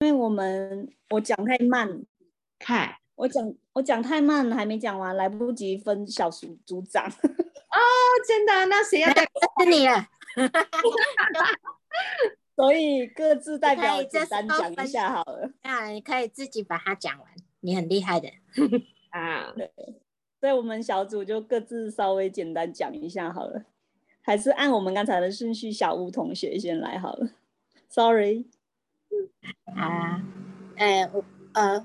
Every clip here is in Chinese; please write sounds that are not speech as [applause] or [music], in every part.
因为我们我讲太慢，看我讲我讲太慢，还没讲完，来不及分小组组长。哦，真的？那谁要带？是你了。[laughs] 所以各自代表简单讲一下好了。那你可以自己把它讲完，你很厉害的。啊，对所以我们小组就各自稍微简单讲一下好了，还是按我们刚才的顺序，小吴同学先来好了。Sorry，啊，哎，我呃，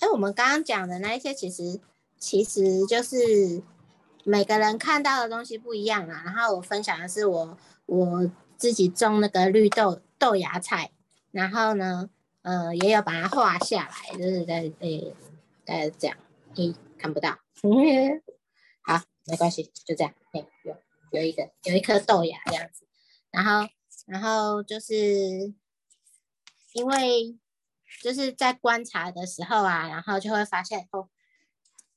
哎，我们刚刚讲的那一些，其实其实就是每个人看到的东西不一样啊。然后我分享的是我我自己种那个绿豆豆芽菜，然后呢，呃，也有把它画下来，就是在诶，大概这样，诶，看不到，好，没关系，就这样，诶，有有一个有一颗豆芽这样子，然后然后就是因为就是在观察的时候啊，然后就会发现哦，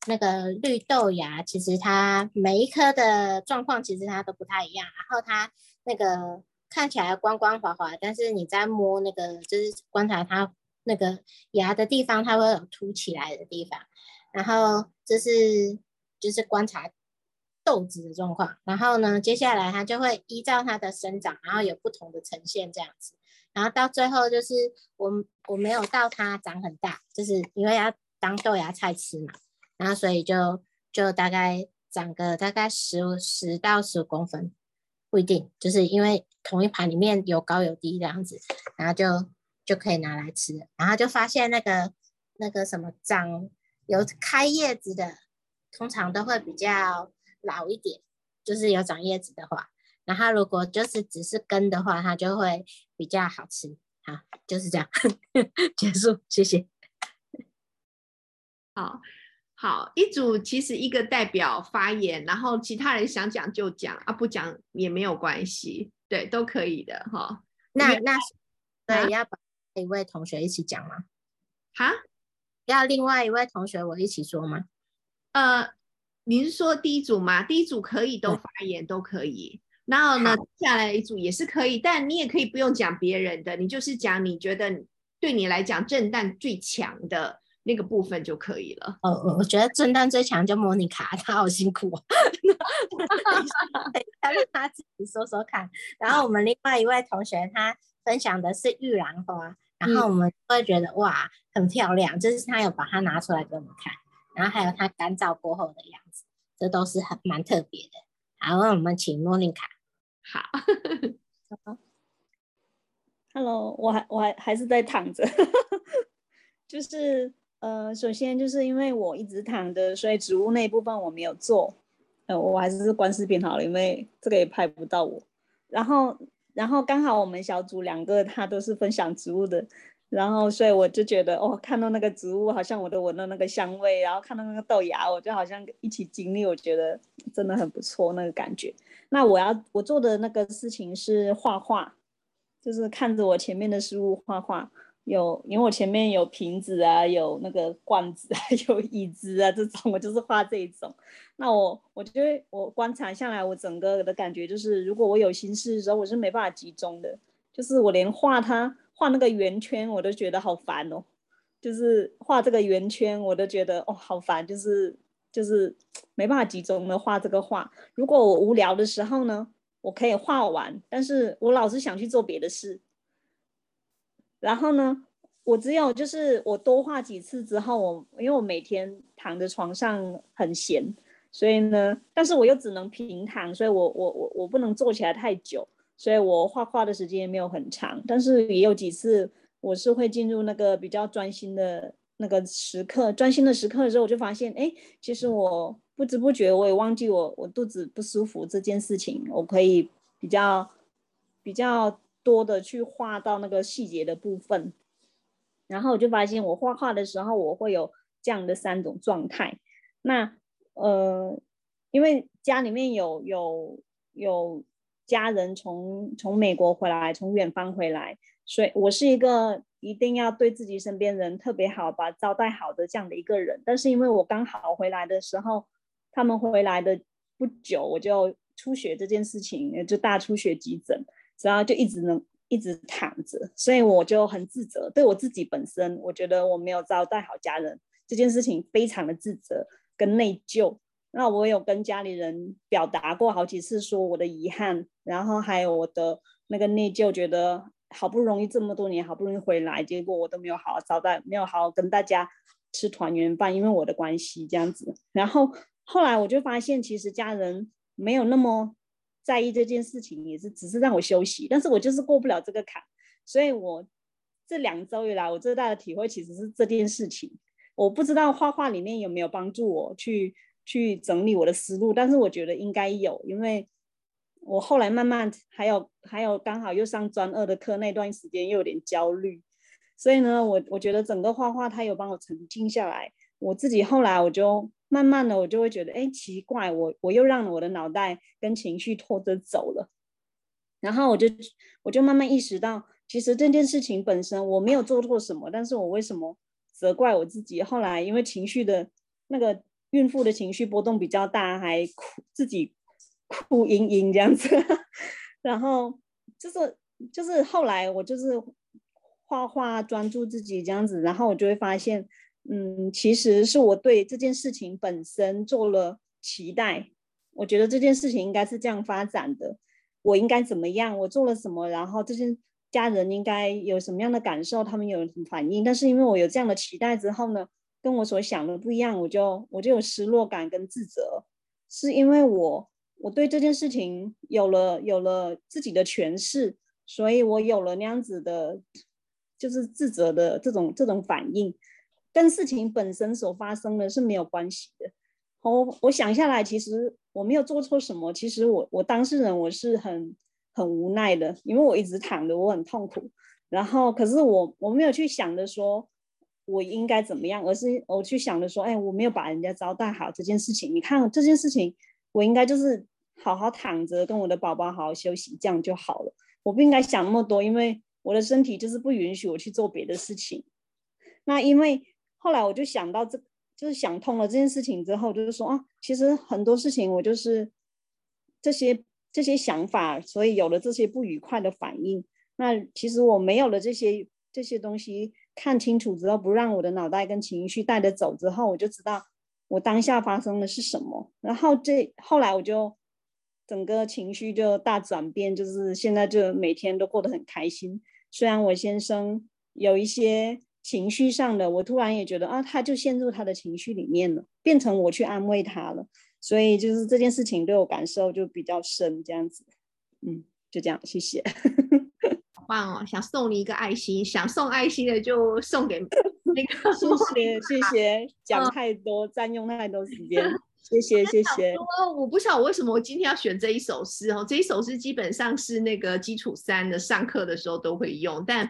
那个绿豆芽其实它每一颗的状况其实它都不太一样，然后它那个看起来光光滑滑，但是你在摸那个就是观察它那个芽的地方，它会有凸起来的地方，然后这是就是观察豆子的状况，然后呢，接下来它就会依照它的生长，然后有不同的呈现这样子。然后到最后就是我我没有到它长很大，就是因为要当豆芽菜吃嘛，然后所以就就大概长个大概十十到十五公分，不一定，就是因为同一盘里面有高有低这样子，然后就就可以拿来吃，然后就发现那个那个什么长有开叶子的，通常都会比较老一点，就是有长叶子的话。然后如果就是只是根的话，它就会比较好吃。好，就是这样，[laughs] 结束，谢谢。好好，一组其实一个代表发言，然后其他人想讲就讲啊，不讲也没有关系，对，都可以的哈。那那啊对，要把一位同学一起讲吗？哈，要另外一位同学我一起说吗？呃，您说第一组吗？第一组可以都发言，都可以。然后呢，接下来一组也是可以，但你也可以不用讲别人的，你就是讲你觉得对你来讲震旦最强的那个部分就可以了。哦，我我觉得震旦最强就莫妮卡，她好辛苦哦。[laughs] 等一下等一下让她自己说说看。然后我们另外一位同学他分享的是玉兰花，然后我们会觉得哇很漂亮，就是他有把它拿出来给我们看，然后还有它干燥过后的样子，这都是很蛮特别的。好，那我们请莫妮卡。好，[laughs] Hello，我还我还还是在躺着，[laughs] 就是呃，首先就是因为我一直躺着，所以植物那一部分我没有做，呃，我还是关视频好了，因为这个也拍不到我。然后然后刚好我们小组两个他都是分享植物的，然后所以我就觉得哦，看到那个植物好像我都闻到那个香味，然后看到那个豆芽，我就好像一起经历，我觉得真的很不错那个感觉。那我要我做的那个事情是画画，就是看着我前面的事物画画。有，因为我前面有瓶子啊，有那个罐子啊，[laughs] 有椅子啊，这种我就是画这一种。那我我觉得我观察下来，我整个的感觉就是，如果我有心事的时候，我是没办法集中的，就是我连画它画那个圆圈，我都觉得好烦哦。就是画这个圆圈，我都觉得哦好烦，就是就是 [tsk] 没办法集中的画这个画。如果我无聊的时候呢，我可以画完，但是我老是想去做别的事。然后呢，我只有就是我多画几次之后，我因为我每天躺在床上很闲，所以呢，但是我又只能平躺，所以我我我我不能坐起来太久，所以我画画的时间也没有很长。但是也有几次我是会进入那个比较专心的那个时刻，专心的时刻的时候，我就发现，哎，其实我不知不觉我也忘记我我肚子不舒服这件事情，我可以比较比较多的去画到那个细节的部分，然后我就发现我画画的时候，我会有这样的三种状态。那呃，因为家里面有有有家人从从美国回来，从远方回来，所以我是一个一定要对自己身边人特别好，把招待好的这样的一个人。但是因为我刚好回来的时候，他们回来的不久，我就出血这件事情，就大出血急诊。然后就一直能一直躺着，所以我就很自责，对我自己本身，我觉得我没有招待好家人这件事情，非常的自责跟内疚。那我有跟家里人表达过好几次，说我的遗憾，然后还有我的那个内疚，觉得好不容易这么多年好不容易回来，结果我都没有好好招待，没有好好跟大家吃团圆饭，因为我的关系这样子。然后后来我就发现，其实家人没有那么在意这件事情，也是只是让我休息，但是我就是过不了这个坎，所以我这两周以来，我最大的体会其实是这件事情。我不知道画画里面有没有帮助我去。去整理我的思路，但是我觉得应该有，因为我后来慢慢还有还有刚好又上专二的课，那段时间又有点焦虑，所以呢，我我觉得整个画画它有帮我沉静下来。我自己后来我就慢慢的我就会觉得，哎，奇怪，我我又让我的脑袋跟情绪拖着走了，然后我就我就慢慢意识到，其实这件事情本身我没有做错什么，但是我为什么责怪我自己？后来因为情绪的那个。孕妇的情绪波动比较大，还哭自己哭嘤嘤这样子，[laughs] 然后就是就是后来我就是画画专注自己这样子，然后我就会发现，嗯，其实是我对这件事情本身做了期待，我觉得这件事情应该是这样发展的，我应该怎么样，我做了什么，然后这些家人应该有什么样的感受，他们有什么反应，但是因为我有这样的期待之后呢？跟我所想的不一样，我就我就有失落感跟自责，是因为我我对这件事情有了有了自己的诠释，所以我有了那样子的，就是自责的这种这种反应，跟事情本身所发生的是没有关系的。我我想下来，其实我没有做错什么，其实我我当事人我是很很无奈的，因为我一直躺着，我很痛苦，然后可是我我没有去想着说。我应该怎么样？而是我去想着说，哎，我没有把人家招待好这件事情。你看这件事情，我应该就是好好躺着，跟我的宝宝好好休息，这样就好了。我不应该想那么多，因为我的身体就是不允许我去做别的事情。那因为后来我就想到这，就是想通了这件事情之后，就是说啊，其实很多事情我就是这些这些想法，所以有了这些不愉快的反应。那其实我没有了这些这些东西。看清楚之后，不让我的脑袋跟情绪带着走之后，我就知道我当下发生的是什么。然后这后来我就整个情绪就大转变，就是现在就每天都过得很开心。虽然我先生有一些情绪上的，我突然也觉得啊，他就陷入他的情绪里面了，变成我去安慰他了。所以就是这件事情对我感受就比较深，这样子。嗯，就这样，谢谢。[laughs] 棒哦！想送你一个爱心，想送爱心的就送给那个。[laughs] 谢谢谢谢，讲太多，占用太多时间。[laughs] 谢谢谢谢。我不晓得为什么我今天要选这一首诗哦，这一首诗基本上是那个基础三的上课的时候都会用，但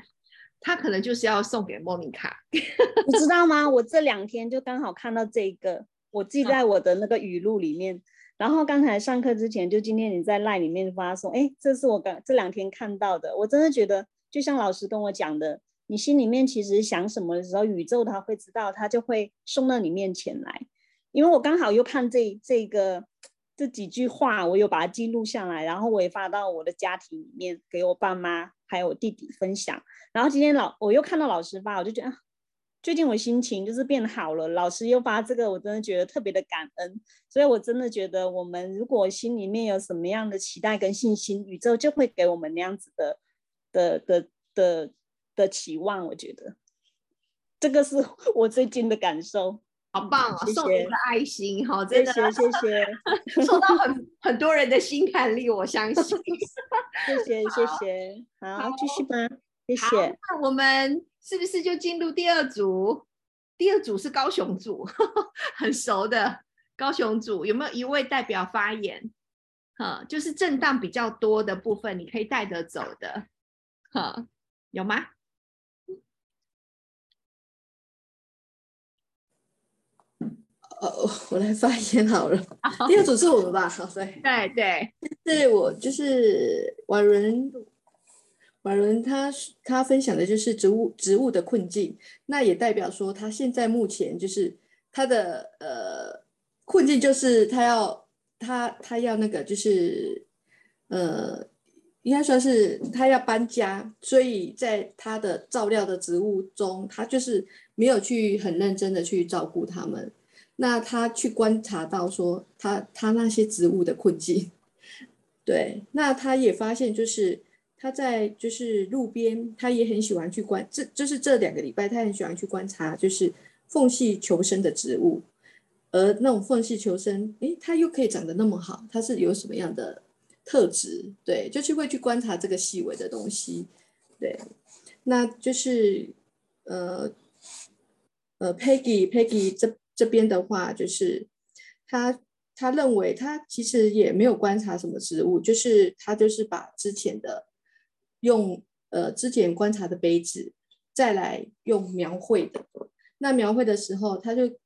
他可能就是要送给莫妮卡。你知道吗？我这两天就刚好看到这个，我记在我的那个语录里面。然后刚才上课之前，就今天你在赖里面发送，哎，这是我刚这两天看到的。我真的觉得，就像老师跟我讲的，你心里面其实想什么的时候，宇宙它会知道，它就会送到你面前来。因为我刚好又看这这个这几句话，我有把它记录下来，然后我也发到我的家庭里面，给我爸妈还有我弟弟分享。然后今天老我又看到老师发，我就觉得啊。最近我心情就是变好了，老师又发这个，我真的觉得特别的感恩。所以我真的觉得，我们如果心里面有什么样的期待跟信心，宇宙就会给我们那样子的的的的的期望。我觉得这个是 [laughs] 我最近的感受。好棒哦！送你的爱心，好，真的谢谢谢谢，[laughs] 受到很很多人的心坎里，我相信。[laughs] 谢谢谢谢，好，继续吧，谢谢。那我们。是不是就进入第二组？第二组是高雄组，[laughs] 很熟的高雄组，有没有一位代表发言？哈，就是震荡比较多的部分，你可以带着走的，哈，有吗？哦，我来发言好了。第二组是我们吧？好，对，对对，是我就是婉伦。马伦他他分享的就是植物植物的困境，那也代表说他现在目前就是他的呃困境就是他要他他要那个就是呃应该算是他要搬家，所以在他的照料的植物中，他就是没有去很认真的去照顾他们。那他去观察到说，他他那些植物的困境，[laughs] 对，那他也发现就是他在就是路边，他也很喜欢去观，这就是这两个礼拜他很喜欢去观察，就是缝隙求生的植物，而那种缝隙求生，诶，它又可以长得那么好，它是有什么样的？特质对，就是会去观察这个细微的东西，对，那就是呃呃，Peggy Peggy 这这边的话，就是他他认为他其实也没有观察什么植物，就是他就是把之前的用呃之前观察的杯子再来用描绘的，那描绘的时候他就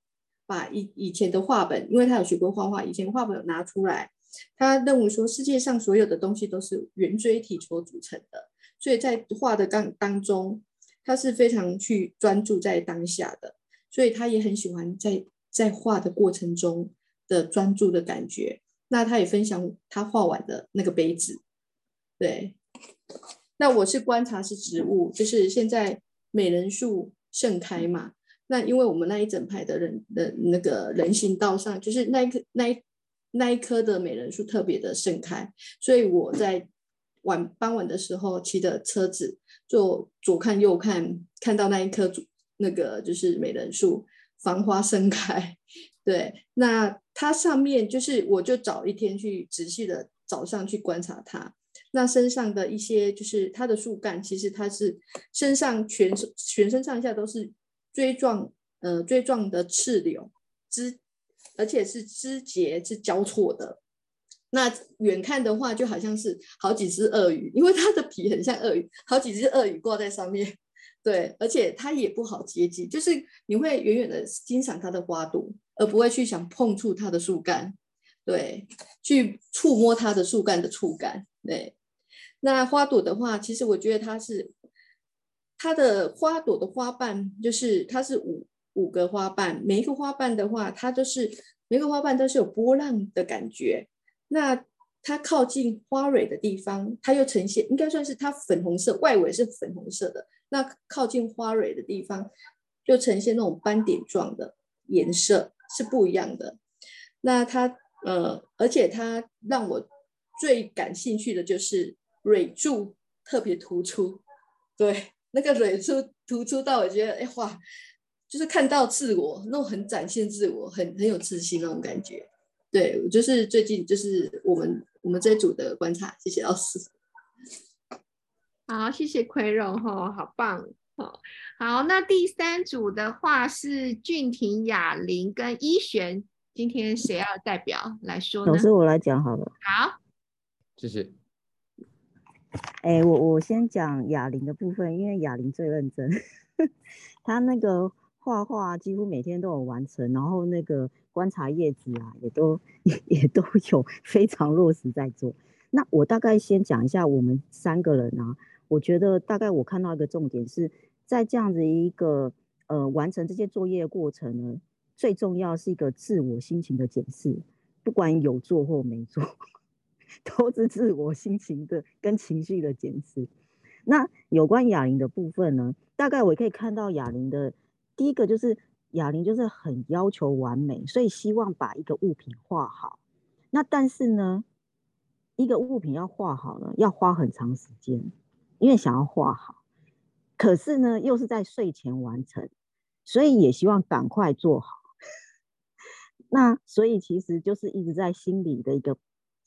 把以以前的画本，因为他有学过画画，以前画本有拿出来。他认为说，世界上所有的东西都是圆锥体所组成的，所以在画的当当中，他是非常去专注在当下的，所以他也很喜欢在在画的过程中的专注的感觉。那他也分享他画完的那个杯子，对。那我是观察是植物，就是现在美人树盛开嘛。那因为我们那一整排的人的那个人行道上，就是那一棵那一。那一棵的美人树特别的盛开，所以我在晚傍晚的时候骑的车子，就左看右看，看到那一棵那个就是美人树繁花盛开。对，那它上面就是我就找一天去仔细的早上去观察它，那身上的一些就是它的树干，其实它是身上全身全身上下都是锥状呃锥状的刺瘤枝。而且是枝节是交错的，那远看的话就好像是好几只鳄鱼，因为它的皮很像鳄鱼，好几只鳄鱼挂在上面。对，而且它也不好接近，就是你会远远的欣赏它的花朵，而不会去想碰触它的树干。对，去触摸它的树干的触感。对，那花朵的话，其实我觉得它是它的花朵的花瓣，就是它是五。五个花瓣，每一个花瓣的话，它都是每个花瓣都是有波浪的感觉。那它靠近花蕊的地方，它又呈现应该算是它粉红色，外围是粉红色的。那靠近花蕊的地方，就呈现那种斑点状的颜色是不一样的。那它呃，而且它让我最感兴趣的就是蕊柱特别突出，对，那个蕊柱突出到我觉得，哎哇！就是看到自我那种很展现自我、很很有自信那种感觉，对，就是最近就是我们我们这组的观察，谢谢老师。[laughs] 好，谢谢奎荣哈，好棒哦。好，那第三组的话是俊廷、雅玲跟一璇，今天谁要代表来说呢？老师，我来讲好了。好，谢谢。哎，我我先讲哑铃的部分，因为哑铃最认真，[laughs] 他那个。画画几乎每天都有完成，然后那个观察叶子啊，也都也 [laughs] 也都有非常落实在做。那我大概先讲一下我们三个人啊，我觉得大概我看到一个重点是在这样子一个呃完成这些作业的过程呢，最重要是一个自我心情的检视，不管有做或没做，[laughs] 都是自我心情的跟情绪的检视。那有关哑铃的部分呢，大概我可以看到哑铃的。第一个就是哑铃，就是很要求完美，所以希望把一个物品画好。那但是呢，一个物品要画好呢，要花很长时间，因为想要画好，可是呢又是在睡前完成，所以也希望赶快做好。[laughs] 那所以其实就是一直在心里的一个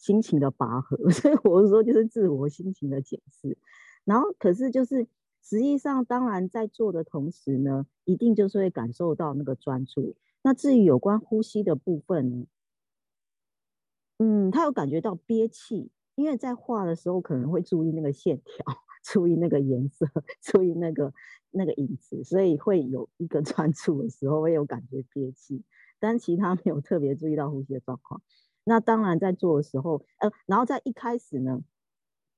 心情的拔河，[laughs] 所以我是说就是自我心情的检视。然后可是就是。实际上，当然在做的同时呢，一定就是会感受到那个专注。那至于有关呼吸的部分呢，嗯，他有感觉到憋气，因为在画的时候可能会注意那个线条，[laughs] 注意那个颜色，[laughs] 注意那个那个影子，所以会有一个专注的时候会有感觉憋气，但其他没有特别注意到呼吸的状况。那当然在做的时候，呃，然后在一开始呢，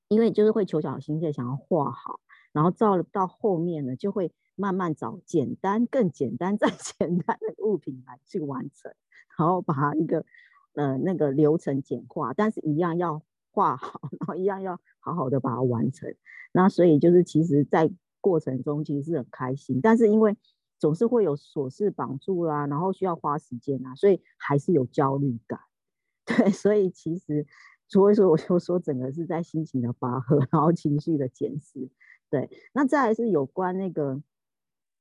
因为就是会求小心切，想要画好。然后到了到后面呢，就会慢慢找简单、更简单、再 [laughs] 简单的物品来去完成，然后把一个呃那个流程简化，但是一样要画好，然后一样要好好的把它完成。那所以就是其实，在过程中其实是很开心，但是因为总是会有琐事绑住啦，然后需要花时间啊，所以还是有焦虑感。[laughs] 对，所以其实，所以说我就说整个是在心情的拔河，然后情绪的检视。对，那再来是有关那个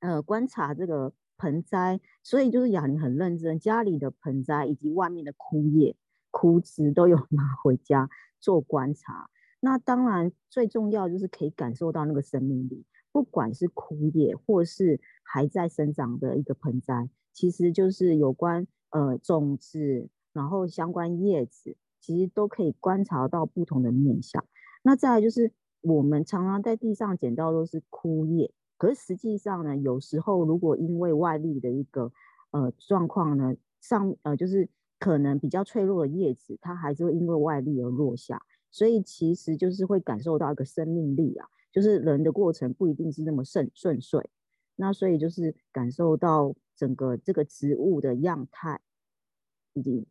呃观察这个盆栽，所以就是雅玲很认真，家里的盆栽以及外面的枯叶、枯枝都有拿回家做观察。那当然最重要就是可以感受到那个生命力，不管是枯叶或是还在生长的一个盆栽，其实就是有关呃种子。然后相关叶子其实都可以观察到不同的面相。那再来就是我们常常在地上捡到都是枯叶，可是实际上呢，有时候如果因为外力的一个呃状况呢，上呃就是可能比较脆弱的叶子，它还是会因为外力而落下。所以其实就是会感受到一个生命力啊，就是人的过程不一定是那么顺顺遂。那所以就是感受到整个这个植物的样态以及。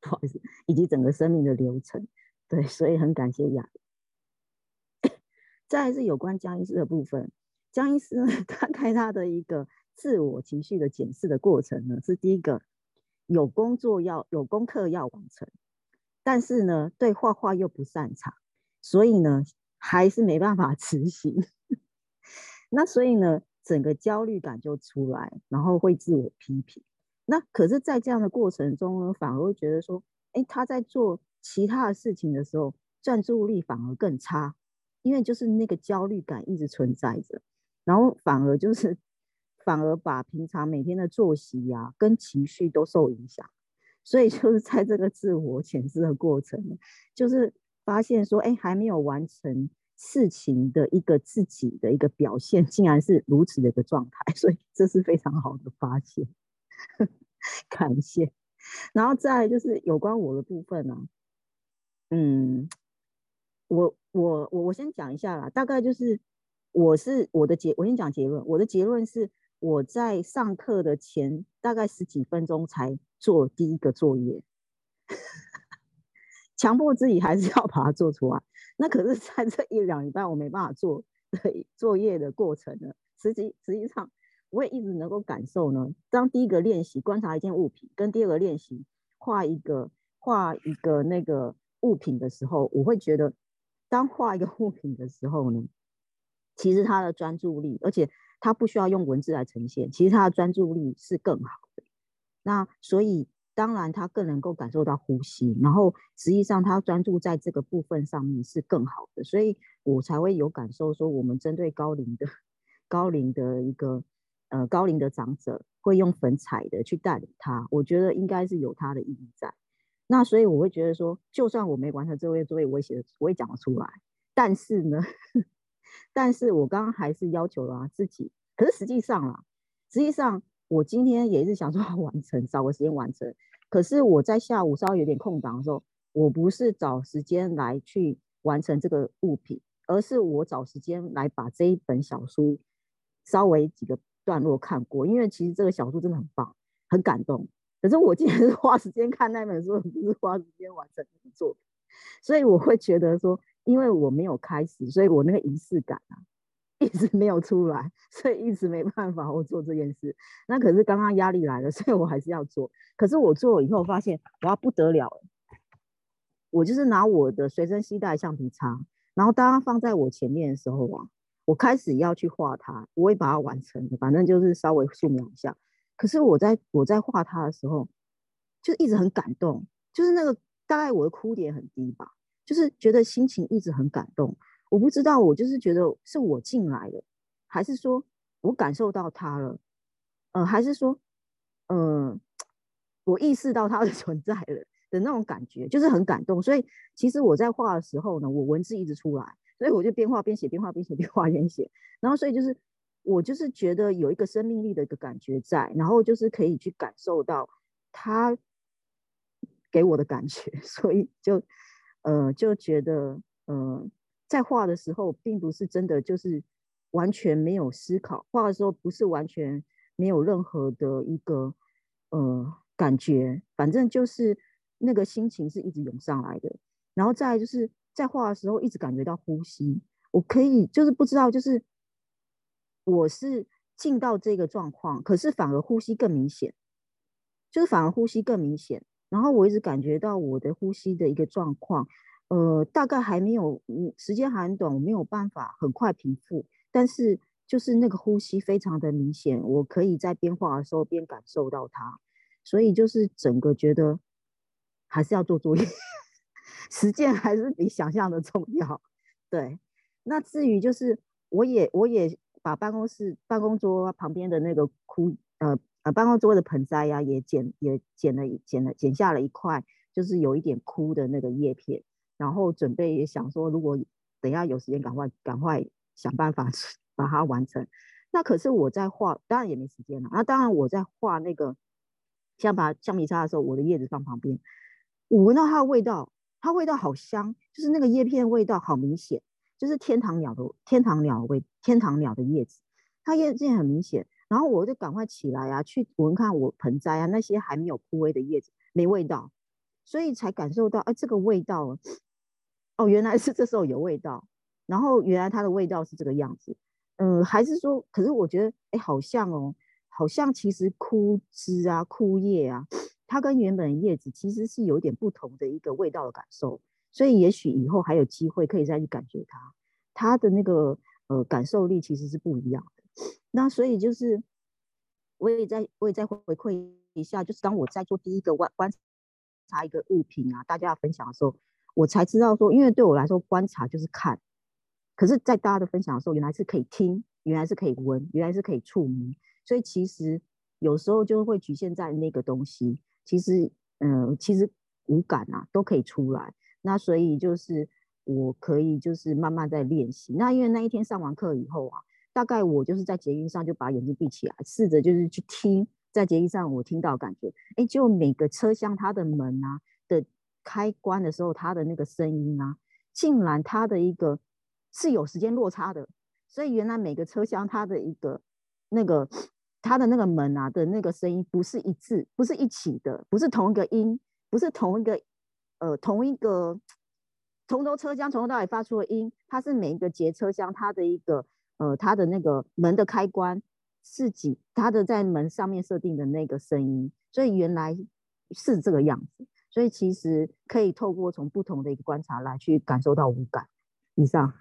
不 [laughs] 好意思，以及整个生命的流程，对，所以很感谢雅。[coughs] 再是有关江医师的部分，江医师呢，[laughs] 他在他的一个自我情绪的检视的过程呢，是第一个有工作要有功课要完成，但是呢，对画画又不擅长，所以呢，还是没办法 [laughs] 执行。那所以呢，整个焦虑感就出来，然后会自我批评。那可是，在这样的过程中呢，反而会觉得说，哎，他在做其他的事情的时候，专注力反而更差，因为就是那个焦虑感一直存在着，然后反而就是，反而把平常每天的作息呀跟情绪都受影响，所以就是在这个自我潜质的过程，就是发现说，哎，还没有完成事情的一个自己的一个表现，竟然是如此的一个状态，所以这是非常好的发现。[laughs] 感谢，然后再就是有关我的部分呢，嗯，我我我我先讲一下啦，大概就是我是我的结，我先讲结论，我的结论是我在上课的前大概十几分钟才做第一个作业，强迫自己还是要把它做出来，那可是在这一两礼拜我没办法做作业的过程呢，实际实际上。我也一直能够感受呢。当第一个练习观察一件物品，跟第二个练习画一个画一个那个物品的时候，我会觉得，当画一个物品的时候呢，其实他的专注力，而且他不需要用文字来呈现，其实他的专注力是更好的。那所以当然他更能够感受到呼吸，然后实际上他专注在这个部分上面是更好的，所以我才会有感受说，我们针对高龄的高龄的一个。呃，高龄的长者会用粉彩的去带领他，我觉得应该是有他的意义在。那所以我会觉得说，就算我没完成这位作业，我也写我也讲得出来。但是呢，[laughs] 但是我刚刚还是要求了自己。可是实际上啦，实际上我今天也是想说要完成，找个时间完成。可是我在下午稍微有点空档的时候，我不是找时间来去完成这个物品，而是我找时间来把这一本小书稍微几个。段落看过，因为其实这个小说真的很棒，很感动。可是我今天是花时间看那本书，不是花时间完成作品，所以我会觉得说，因为我没有开始，所以我那个仪式感啊，一直没有出来，所以一直没办法我做这件事。那可是刚刚压力来了，所以我还是要做。可是我做了以后发现，哇不得了了！我就是拿我的随身携带橡皮擦，然后当它放在我前面的时候啊。我开始要去画它，我会把它完成的，反正就是稍微素描一下。可是我在我在画它的时候，就一直很感动，就是那个大概我的哭点很低吧，就是觉得心情一直很感动。我不知道我就是觉得是我进来了，还是说我感受到它了，呃，还是说，呃，[tsk] 我意识到它的存在了的那种感觉，就是很感动。所以其实我在画的时候呢，我文字一直出来。所以我就边画边写，边画边写，边画边写。然后，所以就是我就是觉得有一个生命力的一个感觉在，然后就是可以去感受到他给我的感觉。[laughs] 所以就呃就觉得呃在画的时候，并不是真的就是完全没有思考，画的时候不是完全没有任何的一个呃感觉，反正就是那个心情是一直涌上来的。然后再就是在画的时候一直感觉到呼吸，我可以就是不知道就是我是进到这个状况，可是反而呼吸更明显，就是反而呼吸更明显，然后我一直感觉到我的呼吸的一个状况，呃，大概还没有，嗯，时间还很短，我没有办法很快平复，但是就是那个呼吸非常的明显，我可以在边画的时候边感受到它，所以就是整个觉得还是要做作业，[laughs] 实践还是比想象的重要。对，那至于就是我也我也把办公室办公桌旁边的那个枯呃呃办公桌的盆栽呀、也剪也剪了剪了剪下了一块，就是有一点枯的那个叶片，然后准备也想说，如果等一下有时间，赶快赶快想办法 [laughs] 把它完成。那可是我在画，当然也没时间了。那当然我在画那个像把橡皮擦的时候，我的叶子放旁边，我闻到它的味道，它味道好香，就是那个叶片味道好明显，就是天堂鸟的天堂鸟的味，天堂鸟的叶子，它叶子很明显。然后我就赶快起来啊，去闻看我盆栽啊那些还没有枯萎的叶子，没味道，所以才感受到哎这个味道，哦原来是 [laughs] 这时候有味道，然后原来它的味道是这个样子，嗯，还是说，可是我觉得哎好像哦，好像其实枯枝啊枯叶啊，它跟原本叶子其实是有点不同的一个味道的感受，所以也许以后还有机会可以再去感觉它，它的那个呃感受力其实是不一样的。那所以就是，我也在我也在回馈一下，就是当我在做第一个观观察一个物品啊，大家要分享的时候，我才知道说，因为对我来说观察就是看，可是，在大家的分享的时候，原来是可以听，原来是可以闻，原来是可以触摸，所以其实有时候就会局限在那个东西，其实，嗯，其实五感啊都可以出来。那所以就是我可以就是慢慢在练习。那因为那一天上完课以后啊。大概我就是在捷运上就把眼睛闭起来，试着就是去听，在捷运上我听到感觉，哎，就每个车厢它的门啊的开关的时候，它的那个声音啊，竟然它的一个是有时间落差的，所以原来每个车厢它的一个那个它的那个门啊的那个声音不是一致，不是一起的，不是同一个音，不是同一个呃同一个从头车厢从头到尾发出的音，它是每一个节车厢它的一个。呃，它的那个门的开关是几？它的在门上面设定的那个声音，所以原来是这个样子。所以其实可以透过从不同的一个观察来去感受到五感。以上，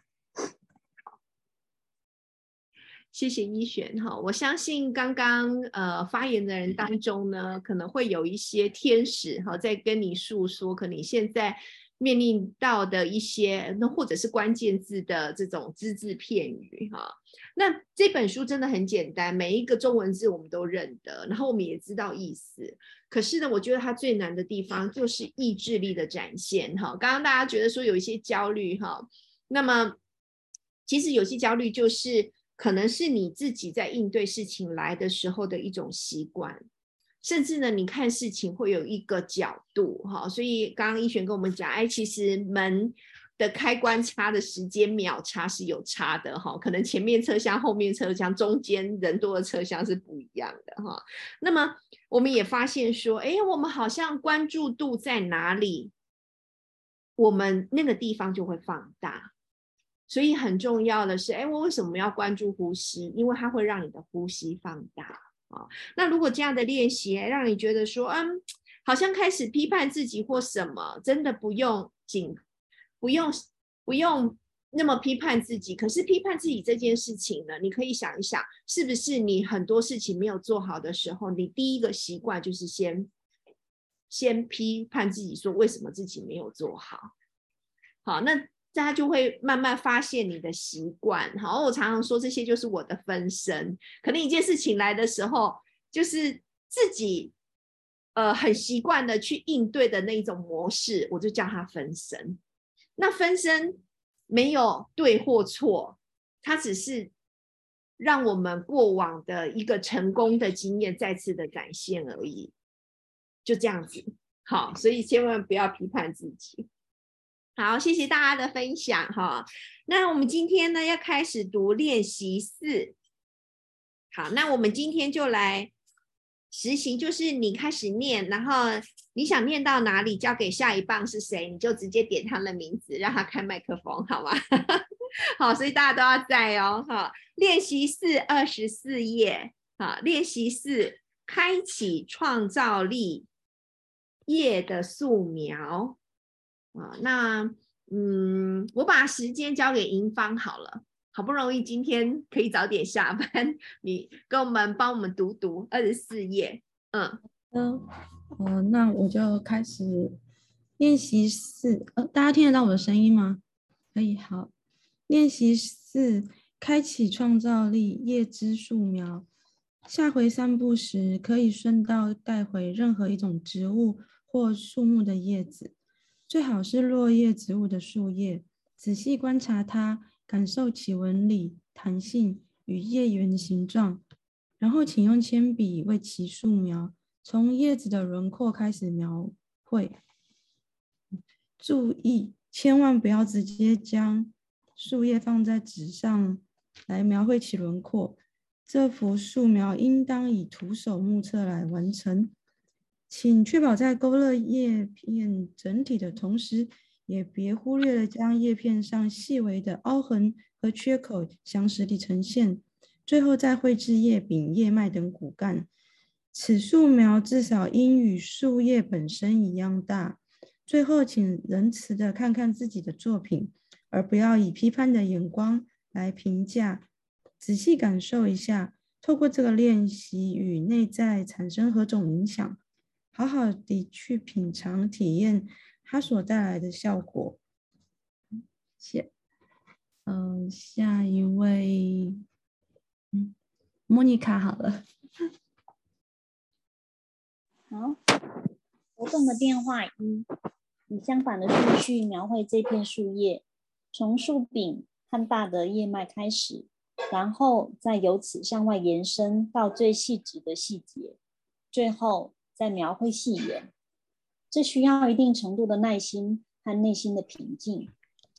谢谢一璇哈。我相信刚刚呃发言的人当中呢，可能会有一些天使哈在跟你诉说，可能你现在。面临到的一些，那或者是关键字的这种只字片语哈，那这本书真的很简单，每一个中文字我们都认得，然后我们也知道意思。可是呢，我觉得它最难的地方就是意志力的展现哈。刚刚大家觉得说有一些焦虑哈，那么其实有些焦虑就是可能是你自己在应对事情来的时候的一种习惯。甚至呢，你看事情会有一个角度哈，所以刚刚一璇跟我们讲，哎，其实门的开关插的时间秒差是有差的哈，可能前面车厢、后面车厢、中间人多的车厢是不一样的哈。那么我们也发现说，哎，我们好像关注度在哪里，我们那个地方就会放大。所以很重要的是，哎，我为什么要关注呼吸？因为它会让你的呼吸放大。啊，那如果这样的练习让你觉得说，嗯，好像开始批判自己或什么，真的不用紧，不用不用那么批判自己。可是批判自己这件事情呢，你可以想一想，是不是你很多事情没有做好的时候，你第一个习惯就是先先批判自己，说为什么自己没有做好？好，那。大家就会慢慢发现你的习惯。好，我常常说这些就是我的分身。可能一件事情来的时候，就是自己呃很习惯的去应对的那一种模式，我就叫它分身。那分身没有对或错，它只是让我们过往的一个成功的经验再次的展现而已。就这样子。好，所以千万不要批判自己。好，谢谢大家的分享哈。那我们今天呢要开始读练习四。好，那我们今天就来实行就是你开始念，然后你想念到哪里，交给下一棒是谁，你就直接点他的名字，让他开麦克风，好吗？[laughs] 好，所以大家都要在哦。哈，练习四二十四页，好，练习四，开启创造力页的素描。啊，那嗯，我把时间交给银芳好了。好不容易今天可以早点下班，你跟我们帮我们读读二十四页。嗯嗯哦，那我就开始练习四。呃，大家听得到我的声音吗？可以，好。练习四，开启创造力叶枝素描。下回散步时，可以顺道带回任何一种植物或树木的叶子，最好是落叶植物的树叶，仔细观察它。感受其纹理、弹性与叶缘形状，然后请用铅笔为其素描，从叶子的轮廓开始描绘。注意，千万不要直接将树叶放在纸上来描绘其轮廓。这幅素描应当以徒手目测来完成，请确保在勾勒叶片整体的同时。也别忽略了将叶片上细微的凹痕和缺口详实地呈现，最后再绘制叶柄、叶脉等骨干。此素描至少应与树叶本身一样大。最后，请仁慈地看看自己的作品，而不要以批判的眼光来评价。仔细感受一下，透过这个练习与内在产生何种影响？好好的去品尝、体验。它所带来的效果。谢，嗯，下一位，嗯，莫妮卡，好了。好，活动的变化一，以相反的顺序描绘这片树叶，从树柄和大的叶脉开始，然后再由此向外延伸到最细致的细节，最后在描绘细缘。这需要一定程度的耐心和内心的平静，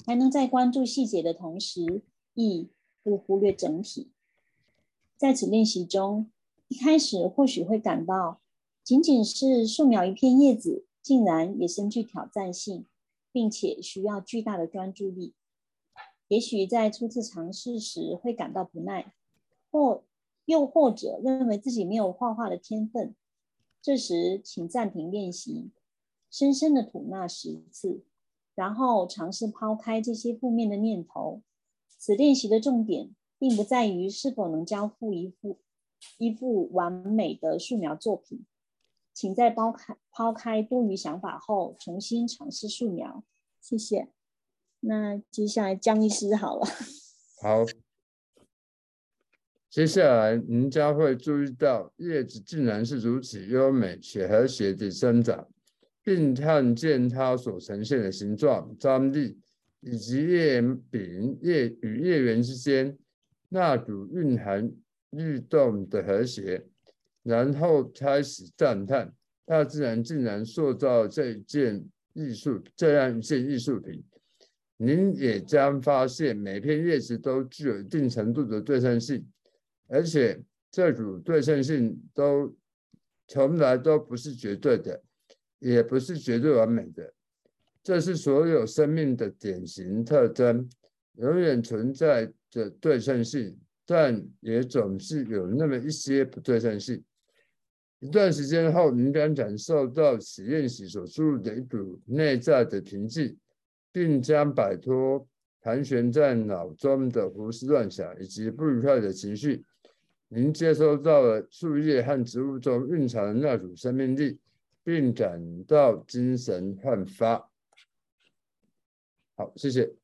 还能在关注细节的同时，亦不忽略整体。在此练习中，一开始或许会感到，仅仅是素描一片叶子，竟然也深具挑战性，并且需要巨大的专注力。也许在初次尝试时会感到不耐，或又或者认为自己没有画画的天分。这时，请暂停练习。深深的吐纳十次，然后尝试抛开这些负面的念头。此练习的重点，并不在于是否能交付一幅一幅完美的素描作品。请在抛开抛开多余想法后，重新尝试素描。谢谢。那接下来江医师好了。好，接下来您将会注意到叶子竟然是如此优美且和谐地生长。并看见它所呈现的形状、张力，以及叶柄、叶与叶缘之间那股蕴含律动的和谐，然后开始赞叹大自然竟然塑造这件艺术，这样一件艺术品。您也将发现每片叶子都具有一定程度的对称性，而且这组对称性都从来都不是绝对的。也不是绝对完美的，这是所有生命的典型特征，永远存在着对称性，但也总是有那么一些不对称性。一段时间后，你将感受到实验室所注入的一股内在的平静，并将摆脱盘旋在脑中的胡思乱想以及不愉快的情绪。您接收到了树叶和植物中蕴藏的那股生命力。并感到精神焕发。好，谢谢。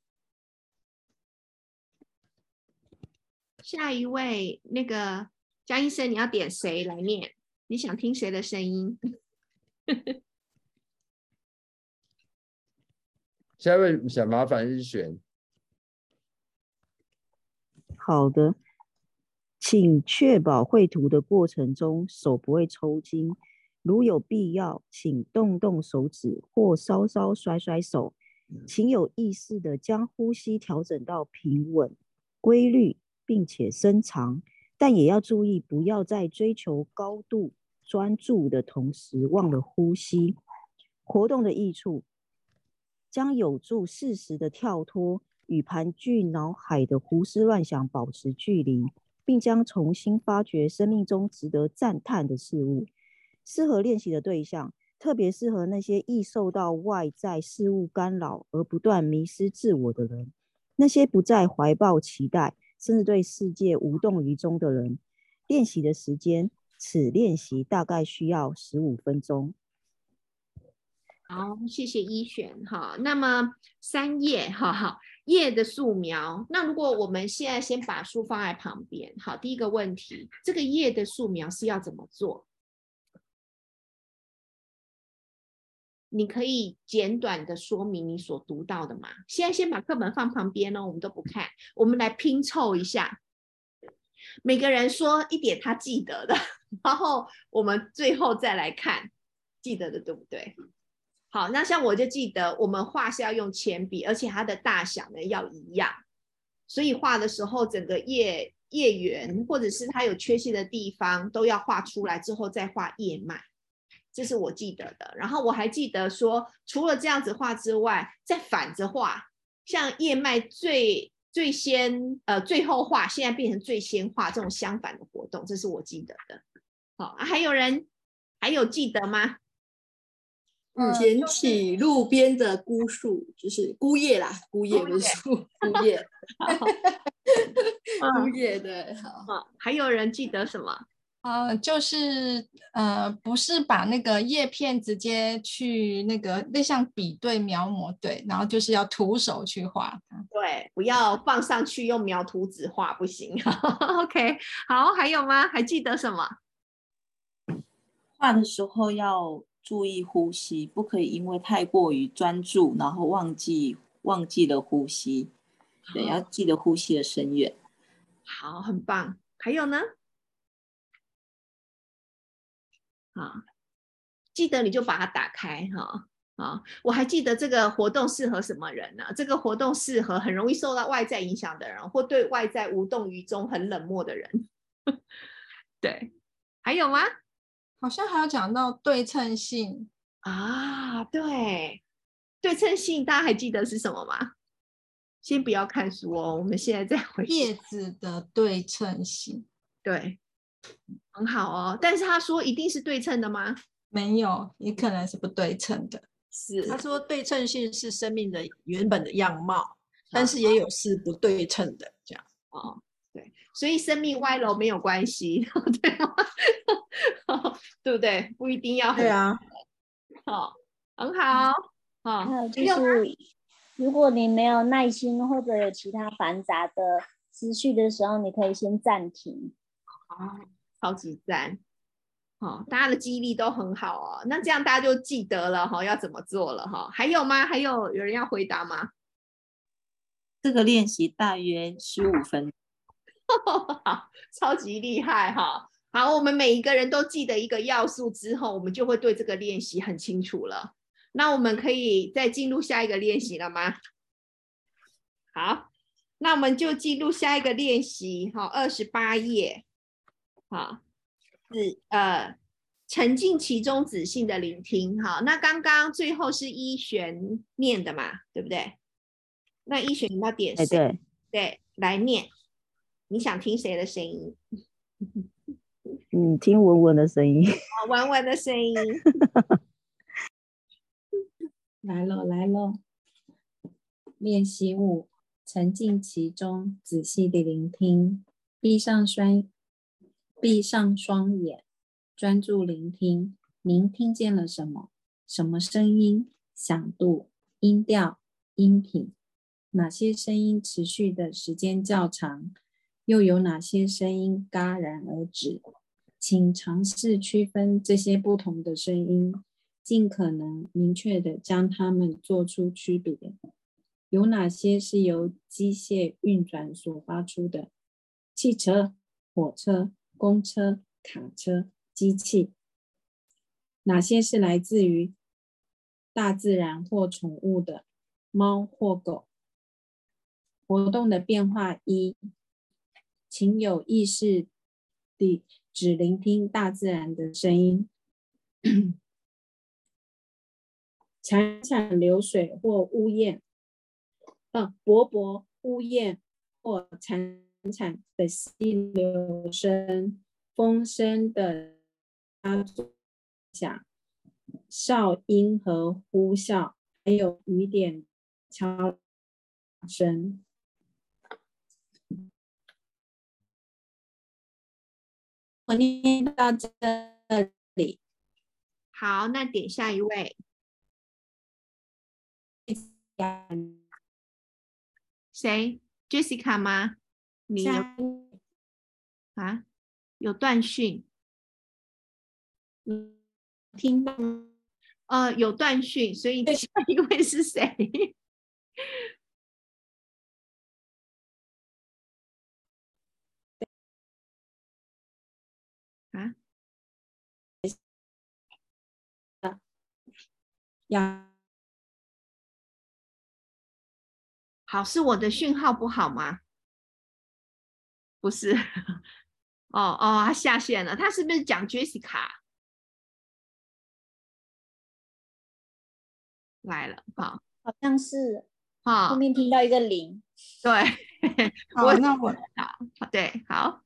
下一位，那个江医生，你要点谁来念？你想听谁的声音？[laughs] 下一位想麻烦一选。好的，请确保绘图的过程中手不会抽筋。如有必要，请动动手指或稍稍甩甩手，请有意识的将呼吸调整到平稳、规律，并且深长，但也要注意不要在追求高度、专注的同时忘了呼吸。活动的益处将有助适时的跳脱，与盘踞脑海的胡思乱想保持距离，并将重新发掘生命中值得赞叹的事物。适合练习的对象，特别适合那些易受到外在事物干扰而不断迷失自我的人，那些不再怀抱期待，甚至对世界无动于衷的人。练习的时间，此练习大概需要十五分钟。好，谢谢一璇哈。那么三页哈哈页的素描，那如果我们现在先把书放在旁边，好，第一个问题，这个页的素描是要怎么做？你可以简短的说明你所读到的吗？现在先把课本放旁边呢，我们都不看，我们来拼凑一下，每个人说一点他记得的，[laughs] 然后我们最后再来看记得的对不对？好，那像我就记得，我们画是要用铅笔，而且它的大小呢要一样，所以画的时候，整个叶叶缘或者是它有缺陷的地方都要画出来之后再画叶脉，这是我记得的。然后我还记得说，除了这样子画之外，再反着画，像叶脉最最先呃最后画，现在变成最先画这种相反的活动，这是我记得的。好，还有人还有记得吗？捡起路边的枯树，就是枯叶啦，枯叶不是树，枯叶，枯 [laughs] 叶对，好。还有人记得什么？呃，就是呃，不是把那个叶片直接去那个那像笔对描摹对，然后就是要徒手去画它。对，不要放上去用描图纸画，不行。[laughs] OK，好，还有吗？还记得什么？画的时候要。注意呼吸，不可以因为太过于专注，然后忘记忘记了呼吸。对，要记得呼吸的深远。好，很棒。还有呢？啊，记得你就把它打开哈。啊，我还记得这个活动适合什么人呢？这个活动适合很容易受到外在影响的人，或对外在无动于衷、很冷漠的人。[laughs] 对，还有吗？好像还有讲到对称性啊，对，对称性大家还记得是什么吗？先不要看书哦，我们现在再回叶子的对称性，对，很好哦。但是他说一定是对称的吗？没有，也可能是不对称的。是，他说对称性是生命的原本的样貌，但是也有是不对称的这样哦。对，所以生命歪楼没有关系，[laughs] 对吗？[laughs] 对不对？不一定要对啊。好，很好。好，还有就是，如果你没有耐心或者有其他繁杂的思绪的时候，你可以先暂停。哦，超级赞。好，大家的记忆力都很好哦。那这样大家就记得了哈，要怎么做了哈？还有吗？还有有人要回答吗？这个练习大约十五分。[laughs] 好，超级厉害哈！好，我们每一个人都记得一个要素之后，我们就会对这个练习很清楚了。那我们可以再进入下一个练习了吗？好，那我们就进入下一个练习。好，二十八页。好，是呃，沉浸其中，仔细的聆听。好，那刚刚最后是一璇念的嘛，对不对？那一璇你要点谁？对，来念。你想听谁的声音？[laughs] 嗯，听文文的声音。文文的声音。[laughs] 来了来了。练习五：沉浸其中，仔细地聆听。闭上双，闭上双眼，专注聆听。您听见了什么？什么声音？响度、音调、音频？哪些声音持续的时间较长？又有哪些声音戛然而止？请尝试区分这些不同的声音，尽可能明确的将它们做出区别。有哪些是由机械运转所发出的？汽车、火车、公车、卡车、机器？哪些是来自于大自然或宠物的？猫或狗？活动的变化一。请有意识地只聆听大自然的声音，潺潺流水或呜咽，啊，勃勃呜咽或潺潺的溪流声，风声的发响，哨音和呼啸，还有雨点敲声。我念到这里，好，那点下一位，谁？Jessica 吗？你啊？有断讯？嗯，听到？呃，有断讯，所以 [laughs] 下一位是谁？呀，好，是我的讯号不好吗？不是，哦 [laughs] 哦，他下线了，他是不是讲 Jessica 来了？好，好像是，好，后面听到一个零，对，[laughs] 好，那我好，对，好。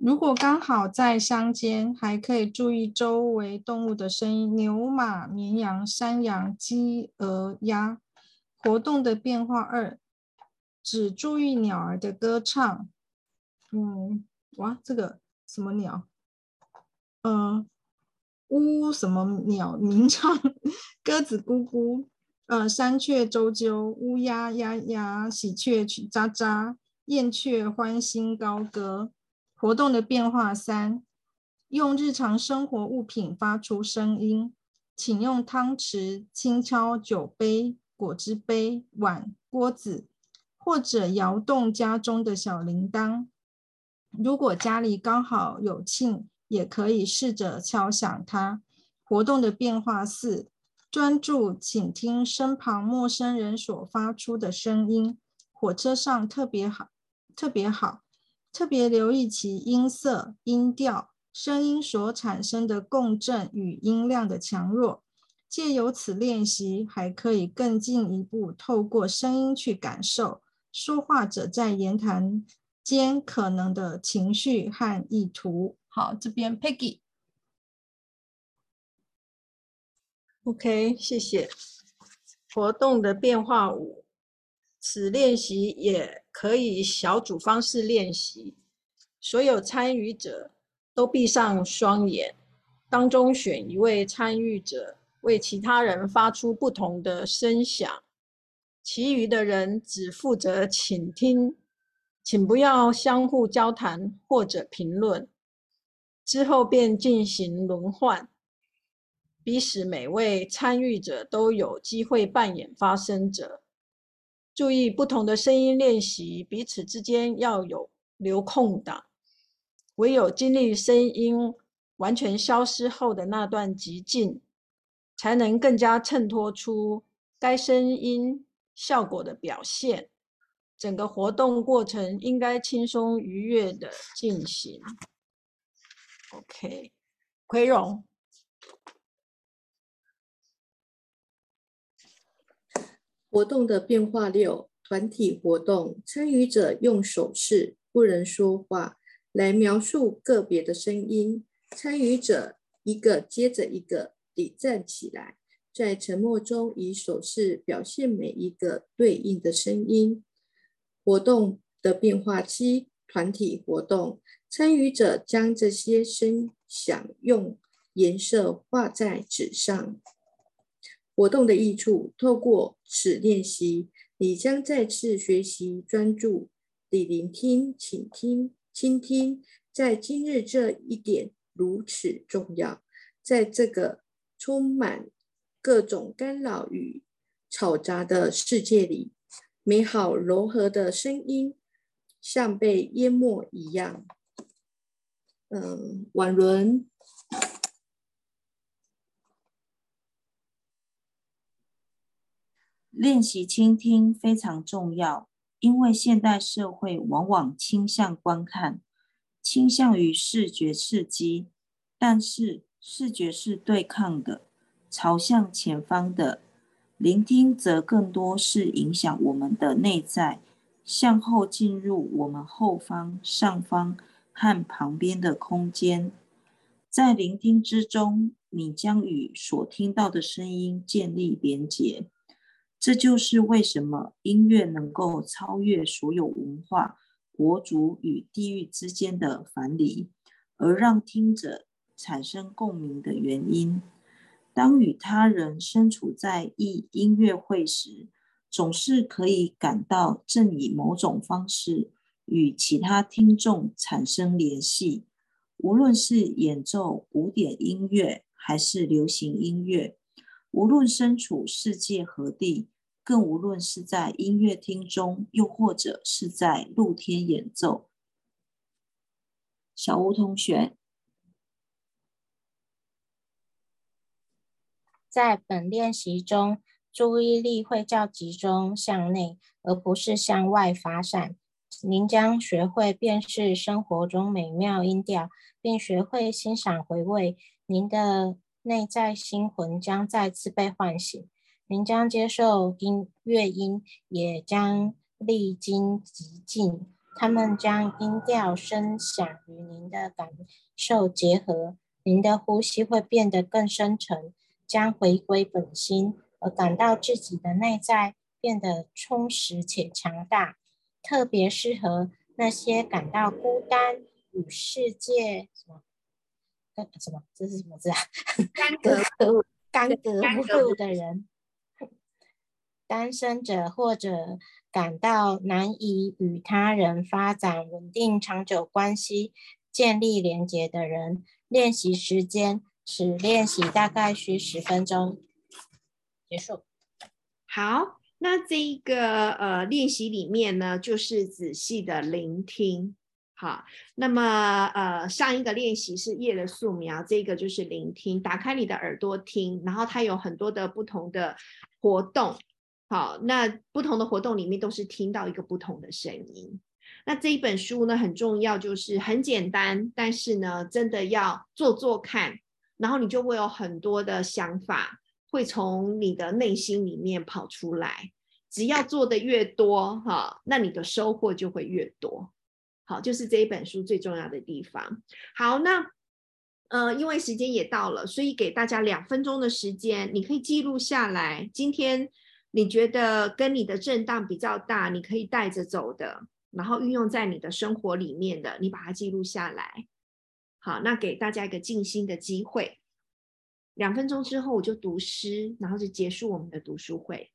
如果刚好在乡间，还可以注意周围动物的声音：牛、马、绵羊、山羊、鸡、鹅、鸭。活动的变化二，只注意鸟儿的歌唱。嗯，哇，这个什么鸟？嗯，乌什么鸟鸣唱？鸽子咕咕，呃，山雀啾啾，乌鸦呀呀，喜鹊喳喳，燕雀欢欣高歌。活动的变化三，用日常生活物品发出声音，请用汤匙轻敲酒杯、果汁杯、碗、锅子，或者摇动家中的小铃铛。如果家里刚好有庆，也可以试着敲响它。活动的变化四，专注倾听身旁陌生人所发出的声音。火车上特别好，特别好。特别留意其音色、音调、声音所产生的共振与音量的强弱。借由此练习，还可以更进一步透过声音去感受说话者在言谈间可能的情绪和意图。好，这边 Peggy。OK，谢谢。活动的变化五。此练习也可以小组方式练习，所有参与者都闭上双眼，当中选一位参与者为其他人发出不同的声响，其余的人只负责倾听，请不要相互交谈或者评论。之后便进行轮换，逼使每位参与者都有机会扮演发声者。注意不同的声音练习，彼此之间要有留空档。唯有经历声音完全消失后的那段寂静，才能更加衬托出该声音效果的表现。整个活动过程应该轻松愉悦的进行。OK，奎荣。活动的变化六：团体活动，参与者用手势（不能说话）来描述个别的声音。参与者一个接着一个地站起来，在沉默中以手势表现每一个对应的声音。活动的变化七：团体活动，参与者将这些声响用颜色画在纸上。活动的益处，透过此练习，你将再次学习专注地聆听、倾听、倾听。在今日这一点如此重要，在这个充满各种干扰与嘈杂的世界里，美好柔和的声音像被淹没一样。嗯，婉伦。练习倾听非常重要，因为现代社会往往倾向观看，倾向于视觉刺激，但是视觉是对抗的，朝向前方的；聆听则更多是影响我们的内在，向后进入我们后方、上方和旁边的空间。在聆听之中，你将与所听到的声音建立连结。这就是为什么音乐能够超越所有文化。国族与地域之间的樊篱，而让听者产生共鸣的原因。当与他人身处在一音乐会时，总是可以感到正以某种方式与其他听众产生联系。无论是演奏古典音乐还是流行音乐，无论身处世界何地。更无论是在音乐厅中，又或者是在露天演奏。小吴同学，在本练习中，注意力会较集中向内，而不是向外发散。您将学会辨识生活中美妙音调，并学会欣赏回味。您的内在心魂将再次被唤醒。您将接受音乐音，也将历经极境。他们将音调声响与您的感受结合，您的呼吸会变得更深沉，将回归本心，而感到自己的内在变得充实且强大。特别适合那些感到孤单与世界？什么？这是什么字啊？干 [laughs] 戈干戈不 [laughs] 入的人。单身者或者感到难以与他人发展稳定长久关系、建立连结的人，练习时间，此练习大概需十分钟。结束。好，那这一个呃练习里面呢，就是仔细的聆听。好，那么呃上一个练习是叶的素描，这个就是聆听，打开你的耳朵听，然后它有很多的不同的活动。好，那不同的活动里面都是听到一个不同的声音。那这一本书呢，很重要，就是很简单，但是呢，真的要做做看，然后你就会有很多的想法会从你的内心里面跑出来。只要做的越多，哈，那你的收获就会越多。好，就是这一本书最重要的地方。好，那呃，因为时间也到了，所以给大家两分钟的时间，你可以记录下来今天。你觉得跟你的震荡比较大，你可以带着走的，然后运用在你的生活里面的，你把它记录下来。好，那给大家一个静心的机会，两分钟之后我就读诗，然后就结束我们的读书会。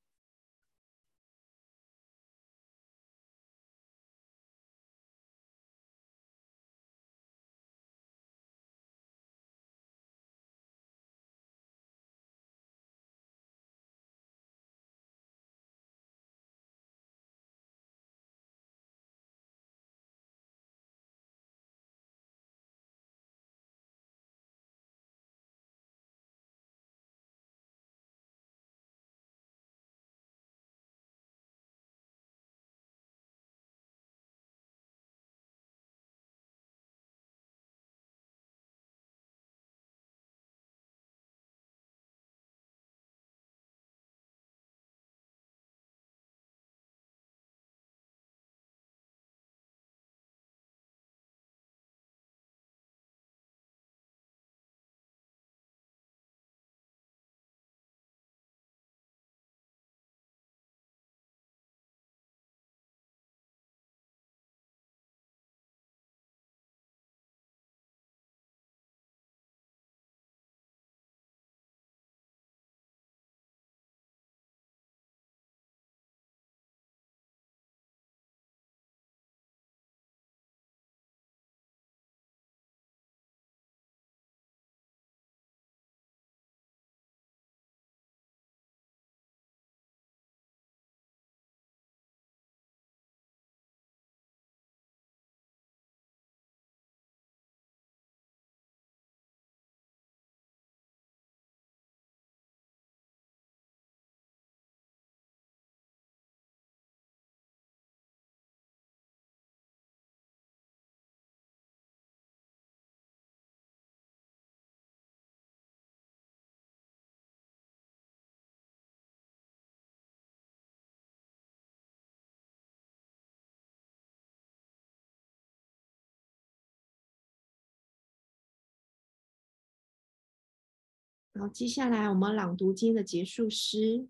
好，接下来我们朗读今天的结束诗，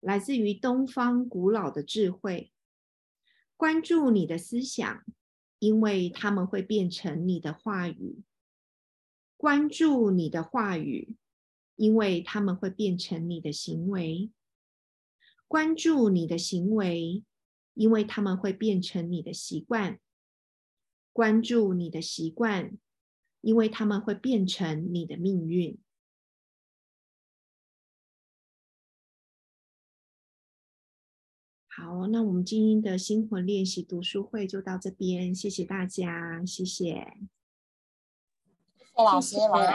来自于东方古老的智慧。关注你的思想，因为他们会变成你的话语；关注你的话语，因为他们会变成你的行为；关注你的行为，因为他们会变成你的习惯；关注你的习惯，因为他们会变成你的命运。好，那我们今天的星魂练习读书会就到这边，谢谢大家，谢谢，谢谢老师，晚安。